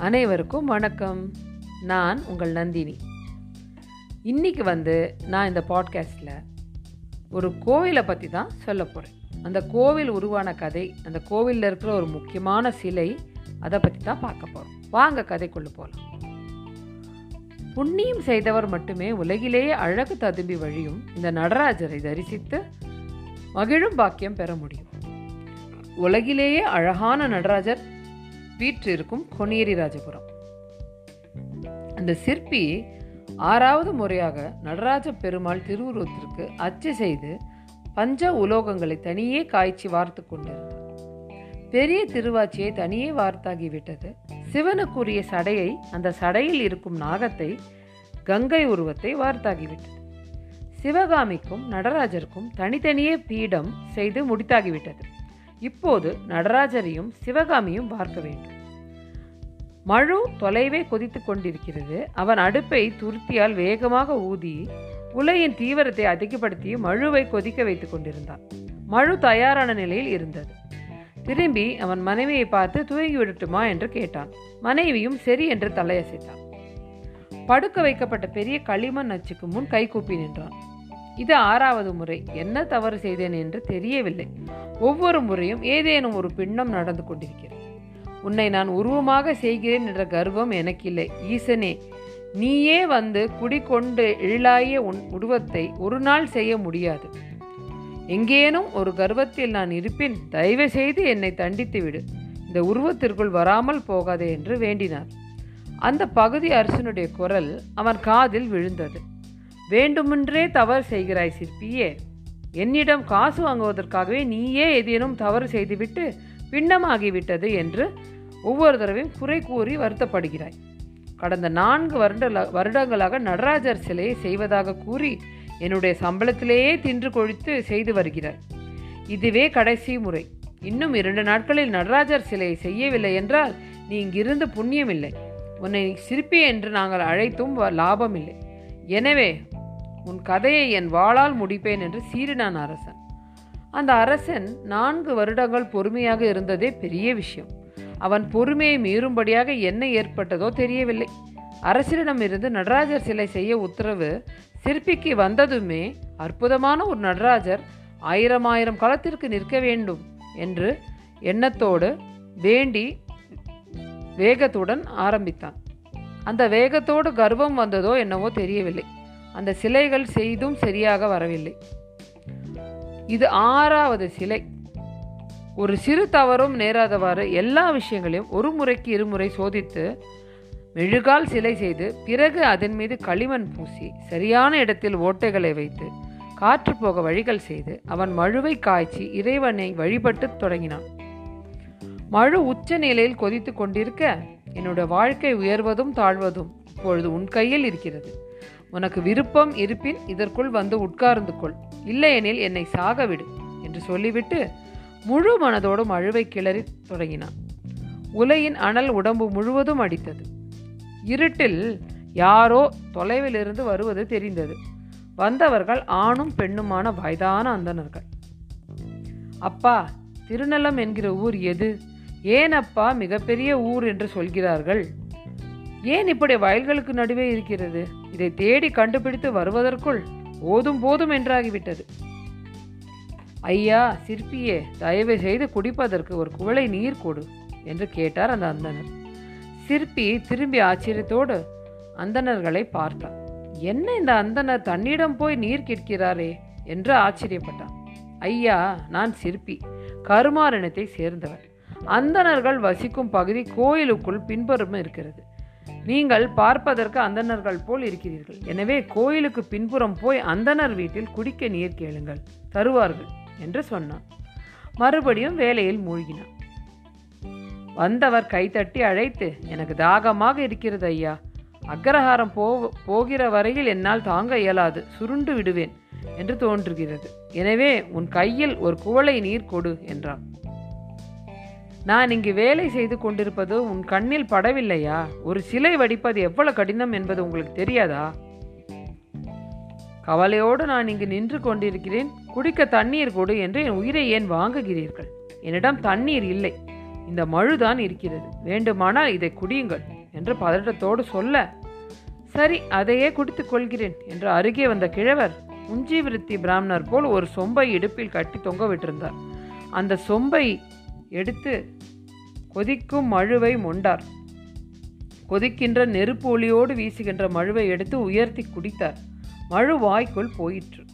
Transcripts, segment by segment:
அனைவருக்கும் வணக்கம். நான் உங்கள் நந்தினி. இன்னைக்கு வந்து நான் இந்த பாட்காஸ்டில் ஒரு கோவிலை பற்றி தான் சொல்ல போகிறேன் அந்த கோவில் உருவான கதை அந்த கோவிலில் இருக்கிற ஒரு முக்கியமான சிலை அதை பற்றி தான் பார்க்க போகிறோம் வாங்க கதைக்குள்ளே போகலாம் புண்ணியம் செய்தவர் மட்டுமே உலகிலேயே அழகு ததும்பி வழியும் இந்த நடராஜரை தரிசித்து மகிழும் பாக்கியம் பெற முடியும். உலகிலேயே அழகான நடராஜர் வீற்றிருக்கும் கொனியேரி ராஜபுரம். அந்த சிற்பி ஆறாவது முறையாக நடராஜ பெருமாள் திருவுருவத்திற்கு அச்சு செய்து பஞ்ச உலோகங்களை தனியே காய்ச்சி வார்த்து கொண்டிருந்தார். பெரிய திருவாச்சியை தனியே வார்த்தாகிவிட்டது சிவனுக்குரிய சடையை அந்த சடையில் இருக்கும் நாகத்தை கங்கை உருவத்தை வார்த்தாகிவிட்டது சிவகாமிக்கும் நடராஜருக்கும் தனித்தனியே பீடம் செய்து முடித்தாகிவிட்டது இப்போது நடராஜரையும் சிவகாமியும் பார்க்க வேண்டும். மழு தொலைவே கொதித்து கொண்டிருக்கிறது. அவன் அடுப்பை துருத்தியால் வேகமாக ஊதி உலையின் தீவிரத்தை அதிகப்படுத்தி மழுவை கொதிக்க வைத்துக் கொண்டிருந்தான். மழு தயாரான நிலையில் இருந்தது. திரும்பி அவன் மனைவியை பார்த்து தூங்கி விடட்டுமா என்று கேட்டான். மனைவியும் சரி என்று தலையசைத்தான். படுக்க வைக்கப்பட்ட பெரிய களிமண் அச்சுக்கு முன் கைகூப்பி நின்றான். இது ஆறாவது முறை. என்ன தவறு செய்தேன் என்று தெரியவில்லை. ஒவ்வொரு முறையும் ஏதேனும் ஒரு பின்னம் நடந்து கொண்டிருக்கிறது. உன்னை நான் உருவமாக செய்கிறேன் என்ற கர்வம் எனக்கில்லை. ஈசனே நீயே வந்து குடிகொண்டு எழிலாய உன் உருவத்தை ஒரு நாள் செய்ய முடியாது. எங்கேனும் ஒரு கர்வத்தில் நான் இருப்பின் தயவு செய்து என்னை தண்டித்து விடு. இந்த உருவத்திற்குள் வராமல் போகாதே என்று வேண்டினார். அந்த பகுதி அரசனுடைய குரல் அவன் காதில் விழுந்தது. வேண்டுமென்றே தவறு செய்கிறாய் சிற்பியே. என்னிடம் காசு வாங்குவதற்காகவே நீயே ஏதேனும் தவறு செய்துவிட்டு பின்னமாகிவிட்டது என்று ஒவ்வொரு தடவையும் குறை கூறி வருத்தப்படுகிறாய். கடந்த நான்கு வருட வருடங்களாக நடராஜர் சிலையை செய்வதாக கூறி என்னுடைய சம்பளத்திலேயே தின்று கொழித்து செய்து வருகிறார் இதுவே கடைசி முறை. இன்னும் இரண்டு நாட்களில் நடராஜர் சிலையை செய்யவில்லை என்றால் நீ இங்கிருந்து புண்ணியம் இல்லை உன்னை சிற்பி என்று நாங்கள் அழைத்தும் லாபமில்லை. எனவே உன் கதையை என் வாளால் முடிப்பேன் என்று சீறினான் அரசன். அந்த அரசன் நான்கு வருடங்கள் பொறுமையாக இருந்ததே பெரிய விஷயம். அவன் பொறுமையை மீறும்படியாக என்ன ஏற்பட்டதோ தெரியவில்லை. அரசரிடமிருந்து நடராஜர் சிலை செய்ய உத்தரவு சிற்பிக்கு வந்ததுமே அற்புதமான ஒரு நடராஜர் ஆயிரம் ஆயிரம் காலத்திற்கு நிற்க வேண்டும் என்று எண்ணத்தோடு வேண்டி வேகத்துடன் ஆரம்பித்தான். அந்த வேகத்தோடு கர்வம் வந்ததோ என்னவோ தெரியவில்லை. அந்த சிலைகள் செய்தும் சரியாக வரவில்லை. இது ஆறாவது சிலை. ஒரு சிறு தவறும் நேராதவாறு எல்லா விஷயங்களையும் ஒரு முறைக்கு இருமுறை சோதித்து மெழுகால் சிலை செய்து பிறகு அதன் மீது களிமண் பூசி சரியான இடத்தில் ஓட்டைகளை வைத்து காற்று போக வழிகள் செய்து அவன் மழுவை காய்ச்சி இறைவனை வழிபட்டு தொடங்கினான். மழு உச்ச நிலையில் கொதித்து கொண்டிருக்க என்னோட வாழ்க்கை உயர்வதும் தாழ்வதும் இப்பொழுது உன் கையில் இருக்கிறது. உனக்கு விருப்பம் இருப்பின் இதற்குள் வந்து உட்கார்ந்து கொள். இல்லையெனில் என்னை சாக விடு என்று சொல்லிவிட்டு முழு மனதோடும் அழுவை கிளறி தொடங்கினான். உலையின் அனல் உடம்பு முழுவதும் அடித்தது. இருட்டில் யாரோ தொலைவிலிருந்து வருவது தெரிந்தது. வந்தவர்கள் ஆணும் பெண்ணுமான வயதான அந்தனர்கள் அப்பா திருநலம் என்கிற ஊர் எது? ஏன் அப்பா மிகப்பெரிய ஊர் என்று சொல்கிறார்கள்? ஏன் இப்படி வயல்களுக்கு நடுவே இருக்கிறது? இதை தேடி கண்டுபிடித்து வருவதற்குள் போதும் போதும் என்றாகிவிட்டது. ஐயா சிற்பியே தயவு செய்து குடிப்பதற்கு ஒரு குவளை நீர் கொடு என்று கேட்டார் அந்த அந்தனர் சிற்பி திரும்பி ஆச்சரியத்தோடு அந்தணர்களை பார்த்தார். என்ன இந்த அந்தனர் தன்னிடம் போய் நீர் கேட்கிறாரே என்று ஆச்சரியப்பட்டான் ஐயா நான் சிற்பி கருமாரணத்தை சேர்ந்தவர். அந்தணர்கள் வசிக்கும் பகுதி கோயிலுக்குள் பின்புறம் இருக்கிறது. நீங்கள் பார்ப்பதற்கு அந்தணர்கள் போல் இருக்கிறீர்கள். எனவே கோயிலுக்கு பின்புறம் போய் அந்தணர் வீட்டில் குடிக்க நீர் கேளுங்கள் தருவார்கள் என்று சொன்னான். மறுபடியும் வேலையில் மூழ்கினான். வந்தவர் கைத்தட்டி அழைத்து எனக்கு தாகமாக இருக்கிறது ஐயா. அக்ரஹாரம் போ போகிற வரையில் என்னால் தாங்க இயலாது. சுருண்டு விடுவேன் என்று தோன்றுகிறது. எனவே உன் கையில் ஒரு குவளை நீர் கொடு என்றான். நான் இங்கு வேலை செய்து கொண்டிருப்பது உன் கண்ணில் படவில்லையா? ஒரு சிலை வடிப்பது எவ்வளவு கடினம் என்பது உங்களுக்கு தெரியாதா? கவலையோடு நான் இங்கு நின்று கொண்டிருக்கிறேன். குடிக்க தண்ணீர் கொடு என்று என் உயிரை ஏன் வாங்குகிறீர்கள்? என்னிடம் தண்ணீர் இல்லை. இந்த மழுதான் இருக்கிறது. வேண்டுமானால் இதை குடியுங்கள் என்று பதட்டத்தோடு சொல்ல சரி அதையே குடித்துக் கொள்கிறேன் என்று அருகே வந்த கிழவர் உஞ்சி விருத்தி பிராமணர் போல் ஒரு சொம்பை இடுப்பில் கட்டி தொங்க விட்டிருந்தார். அந்த சொம்பை எடுத்து கொதிக்கும் மழுவை மொண்டார். கொதிக்கின்ற நெருப்பு ஒளியோடு வீசுகின்ற மழுவை எடுத்து உயர்த்தி குடித்தார். மழு வாய்க்குள் போயிற்று.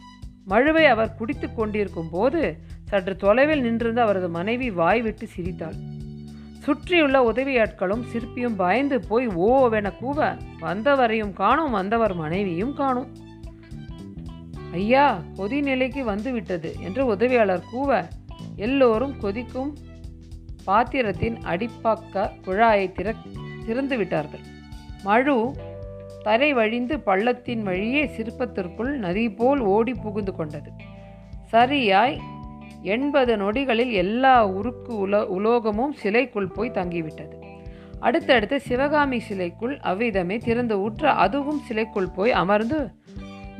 மழுவை அவர் குடித்து கொண்டிருக்கும் போது சற்று தொலைவில் நின்றிருந்த அவரது மனைவி வாய் விட்டு சிரித்தாள். சுற்றியுள்ள உதவியாட்களும் சிற்பியும் பயந்து போய் ஓவென கூவ வந்தவரையும் காணும் வந்தவர் மனைவியும் காணும். ஐயா கொதி நிலைக்கு வந்து விட்டது என்று உதவியாளர் கூவ எல்லோரும் கொதிக்கும் பாத்திரத்தின் அடிப்பாக்க குழாயை திற திறந்து விட்டார்கள் மழு தரை வழிந்து பள்ளத்தின் வழியே சிற்பத்திற்குள் நதி போல் ஓடி புகுந்து கொண்டது. சரியாய் எண்பது நொடிகளில் எல்லா உருக்கு உலோ உலோகமும் சிலைக்குள் போய் தங்கிவிட்டது. அடுத்தடுத்து சிவகாமி சிலைக்குள் அவ்விதமே திறந்து ஊற்ற அதுவும் சிலைக்குள் போய் அமர்ந்து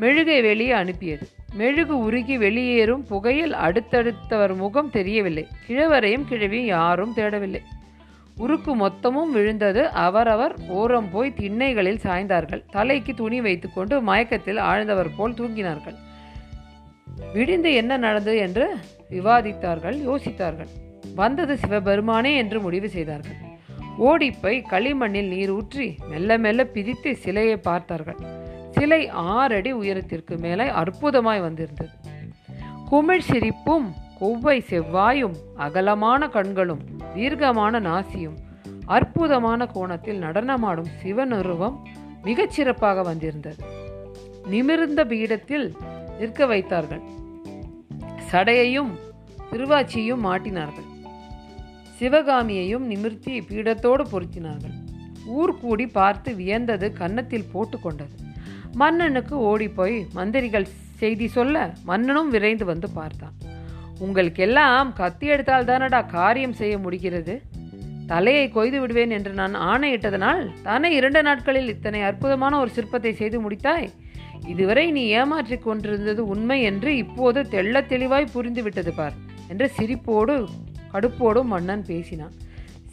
மெழுகை வெளியே அனுப்பியது. மெழுகு உருகி வெளியேறும் புகையில் அடுத்தடுத்தவர் முகம் தெரியவில்லை. கிழவரையும் கிழவியும் யாரும் தேடவில்லை. உருக்கு மொத்தமும் விழுந்தது அவரவர். ஓரம் போய் திண்ணைகளில் சாய்ந்தார்கள். தலைக்கு துணி வைத்துக்கொண்டு மயக்கத்தில் ஆழ்ந்தவர் போல் தூங்கினார்கள். விடிந்து என்ன நடந்தது என்று விவாதித்தார்கள் யோசித்தார்கள். வந்தது சிவபெருமானே என்று முடிவு செய்தார்கள். ஓடிப்போய் களிமண்ணில் நீர் ஊற்றி மெல்ல மெல்ல பிதித்து சிலையை பார்த்தார்கள். சிலை ஆறடி உயரத்திற்கு மேலே அற்புதமாய் வந்திருந்தது. குமிழ் சிரிப்பும் கொவ்வை செவ்வாயும் அகலமான கண்களும் தீர்க்கமான நாசியும் அற்புதமான கோணத்தில் நடனமாடும் சிவனுருவம் மிகச் சிறப்பாக வந்திருந்தது. நிமிர்ந்த பீடத்தில் நிற்க வைத்தார்கள். சடையையும் திருவாச்சியும் மாட்டினார்கள். சிவகாமியையும் நிமிர்த்தி பீடத்தோடு பொருத்தினார்கள். ஊர் கூடி பார்த்து வியந்தது கன்னத்தில் போட்டுக்கொண்டது மன்னனுக்கு ஓடிப்போய் மந்திரிகள் செய்தி சொல்ல மன்னனும் விரைந்து வந்து பார்த்தான். உங்களுக்கெல்லாம் கத்தி எடுத்தால் தானடா காரியம் செய்ய முடிகிறது? தலையை கொய்து விடுவேன் என்று நான் ஆணையிட்டதனால் தானே இரண்டு நாட்களில் இத்தனை அற்புதமான ஒரு சிற்பத்தை செய்து முடித்தாய்? இதுவரை நீ ஏமாற்றிக் கொண்டிருந்தது உண்மை என்று இப்போது தெள்ள தெளிவாய் புரிந்துவிட்டது பார் என்று சிரிப்போடு கடுப்போடும் மன்னன் பேசினான்.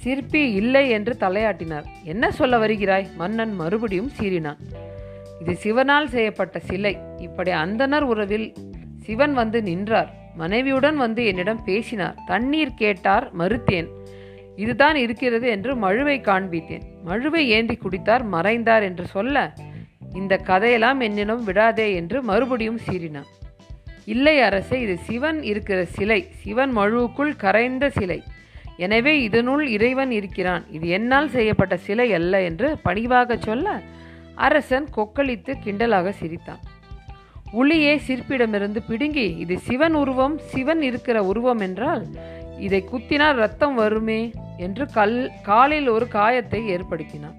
சிற்பி இல்லை என்று தலையாட்டினார். என்ன சொல்ல வருகிறாய்? மன்னன் மறுபடியும் சீறினான். இது சிவனால் செய்யப்பட்ட சிலை. இப்படி அந்தனர் உறவில் சிவன் வந்து நின்றார். மனைவியுடன் வந்து என்னிடம் பேசினார். தண்ணீர் கேட்டார் மறுத்தேன். இதுதான் இருக்கிறது என்று மழுவை காண்பித்தேன். மழுவை ஏந்தி குடித்தார் மறைந்தார் என்று சொல்ல இந்த கதையெல்லாம் என்னிடம் விடாதே என்று மறுபடியும் சீறினான். இல்லை அரசே இது சிவன் இருக்கிற சிலை. சிவன் மழுவுக்குள் கரைந்த சிலை. எனவே இதனுள் இறைவன் இருக்கிறான். இது என்னால் செய்யப்பட்ட சிலை அல்ல என்று பணிவாக சொல்ல அரசன் கொக்களித்து கிண்டலாக சிரித்தான். உளியே சிற்பிடமிருந்து பிடுங்கி இது சிவன் உருவம் சிவன் இருக்கிற உருவம் என்றால் இதை குத்தினால் ரத்தம் வருமே என்று கல் காலில் ஒரு காயத்தை ஏற்படுத்தினான்.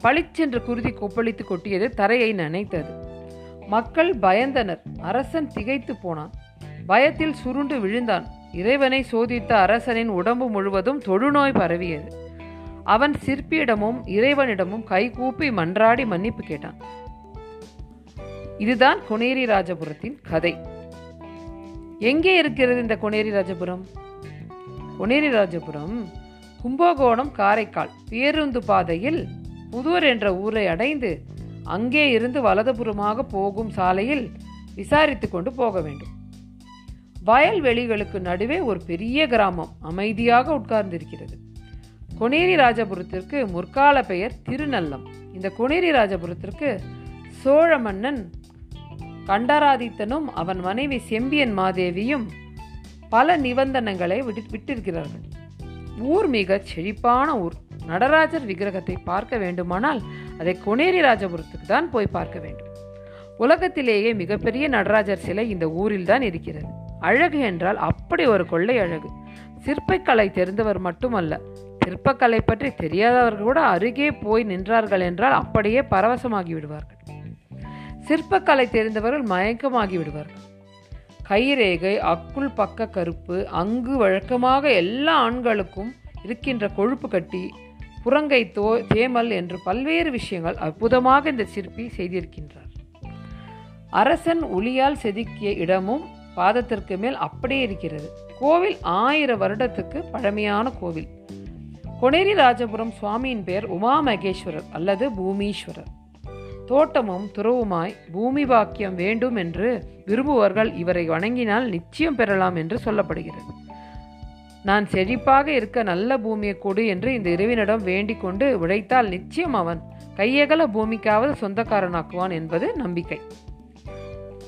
பளிச்சென்று குருதி கொப்பளித்து கொட்டியது தரையை நனைத்தது. மக்கள் பயந்தனர். அரசன் திகைத்து போனான். பயத்தில் சுருண்டு விழுந்தான். இறைவனை சோதித்த அரசனின் உடம்பு முழுவதும் தொழுநோய் பரவியது. அவன் சிற்பியிடமும் இறைவனிடமும் கைகூப்பி மன்றாடி மன்னிப்பு கேட்டான். இதுதான் கொனேரி ராஜபுரத்தின் கதை. எங்கே இருக்கிறது இந்த கொனேரி ராஜபுரம்? கொனேரி ராஜபுரம் கும்பகோணம் காரைக்கால் பேருந்து பாதையில் புதூர் என்ற ஊரை அடைந்து அங்கே இருந்து வலதுபுறமாக போகும் சாலையில் விசாரித்து கொண்டு போக வேண்டும். வயல்வெளிகளுக்கு நடுவே ஒரு பெரிய கிராமம் அமைதியாக உட்கார்ந்திருக்கிறது. கொனேரி ராஜபுரத்திற்கு முற்கால பெயர் திருநல்லம். இந்த கொனேரி ராஜபுரத்திற்கு சோழ மன்னன் கண்டராதித்தனும் அவன் மனைவி செம்பியன் மாதேவியும் பல நிபந்தனைகளை விட்டு விட்டிருக்கிறார்கள். ஊர் மிக செழிப்பான ஊர். நடராஜர் விக்கிரகத்தை பார்க்க வேண்டுமானால் அதை கொனேரி ராஜபுரத்துக்கு தான் போய் பார்க்க வேண்டும். உலகத்திலேயே மிகப்பெரிய நடராஜர் சிலை இந்த ஊரில் தான் இருக்கிறது. அழகு என்றால் அப்படி ஒரு கொள்ளை அழகு. சிற்பக்கலை தெரிந்தவர் மட்டுமல்ல சிற்பக்கலை பற்றி தெரியாதவர்கள் கூட அருகே போய் நின்றார்கள் என்றால் அப்படியே பரவசமாகி விடுவார்கள். சிற்பக்கலை தெரிந்தவர்கள் மயக்கமாகி விடுவார்கள். கைரேகை அக்குள் பக்க கருப்பு அங்கு வழக்கமாக எல்லா ஆண்களுக்கும் இருக்கின்ற கொழுப்பு கட்டி புறங்கை தோ தேமல் என்று பல்வேறு விஷயங்கள் அற்புதமாக இந்த சிற்பி செய்திருக்கின்றார். அரசன் ஒளியால் செதுக்கிய இடமும் பாதத்திற்கு மேல் அப்படியே இருக்கிறது. கோவில் ஆயிரம் வருடத்துக்கு பழமையான கோவில். கொனேரி ராஜபுரம் சுவாமியின் பெயர் உமா மகேஸ்வரர் அல்லது பூமீஸ்வரர். தோட்டமும் துறவுமாய் பூமி பாக்கியம் வேண்டும் என்று விரும்புவர்கள் இவரை வணங்கினால் நிச்சயம் பெறலாம் என்று சொல்லப்படுகிறது. நான் செழிப்பாக இருக்க நல்ல பூமியை கொடு என்று இந்த இறைவனிடம் வேண்டிக் கொண்டு உழைத்தால் நிச்சயம் அவன் கையகல பூமிக்காவது சொந்தக்காரனாக்குவான் என்பது நம்பிக்கை.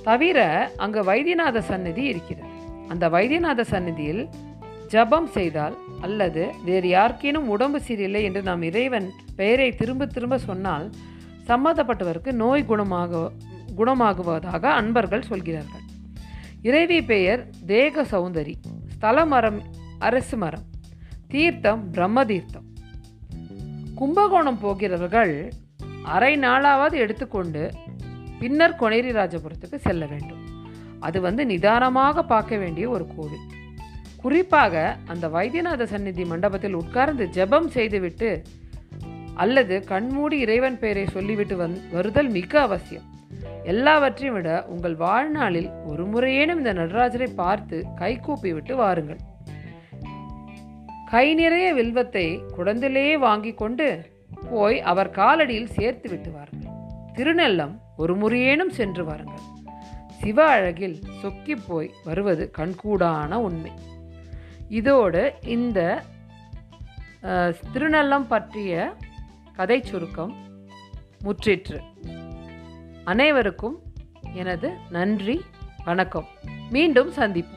தவிர அங்கு வைத்தியநாத சந்நிதி இருக்கிறது. அந்த வைத்தியநாத சந்நிதியில் ஜபம் செய்தால் அல்லது வேறு யாருக்கேனும் உடம்பு சரியில்லை என்று நாம் இறைவன் பெயரை திரும்ப திரும்ப சொன்னால் சம்மந்தப்பட்டவருக்கு நோய் குணமாக குணமாகுவதாக அன்பர்கள் சொல்கிறார்கள். இறைவி பெயர் தேக சௌந்தரி ஸ்தல மரம் அரசு மரம் தீர்த்தம் பிரம்ம தீர்த்தம். கும்பகோணம் போகிறவர்கள் அரை நாளாவது எடுத்துக்கொண்டு பின்னர் கொனேரி ராஜபுரத்துக்கு செல்ல வேண்டும். அது வந்து நிதானமாக பார்க்க வேண்டிய ஒரு கோவில். குறிப்பாக அந்த வைத்தியநாத சந்நிதி மண்டபத்தில் உட்கார்ந்து ஜெபம் செய்துவிட்டு அல்லது கண்மூடி இறைவன் பெயரை சொல்லிவிட்டு வந் வருதல் மிக அவசியம். எல்லாவற்றையும் விட உங்கள் வாழ்நாளில் ஒரு முறையேனும் இந்த நடராஜரை பார்த்து கைகூப்பி விட்டு வாருங்கள். கை நிறைய வில்வத்தை குடந்திலேயே வாங்கி கொண்டு போய் அவர் காலடியில் சேர்த்து விட்டு வாருங்கள். திருநெல்லம் ஒரு முறையேனும் சென்று வாருங்கள். சிவ அழகில் சொக்கி போய் வருவது கண்கூடான உண்மை. இதோடு இந்த திருநள்ளம் பற்றிய கதை சுருக்கம் முற்றிற்று. அனைவருக்கும் எனது நன்றி வணக்கம். மீண்டும் சந்திப்போம்.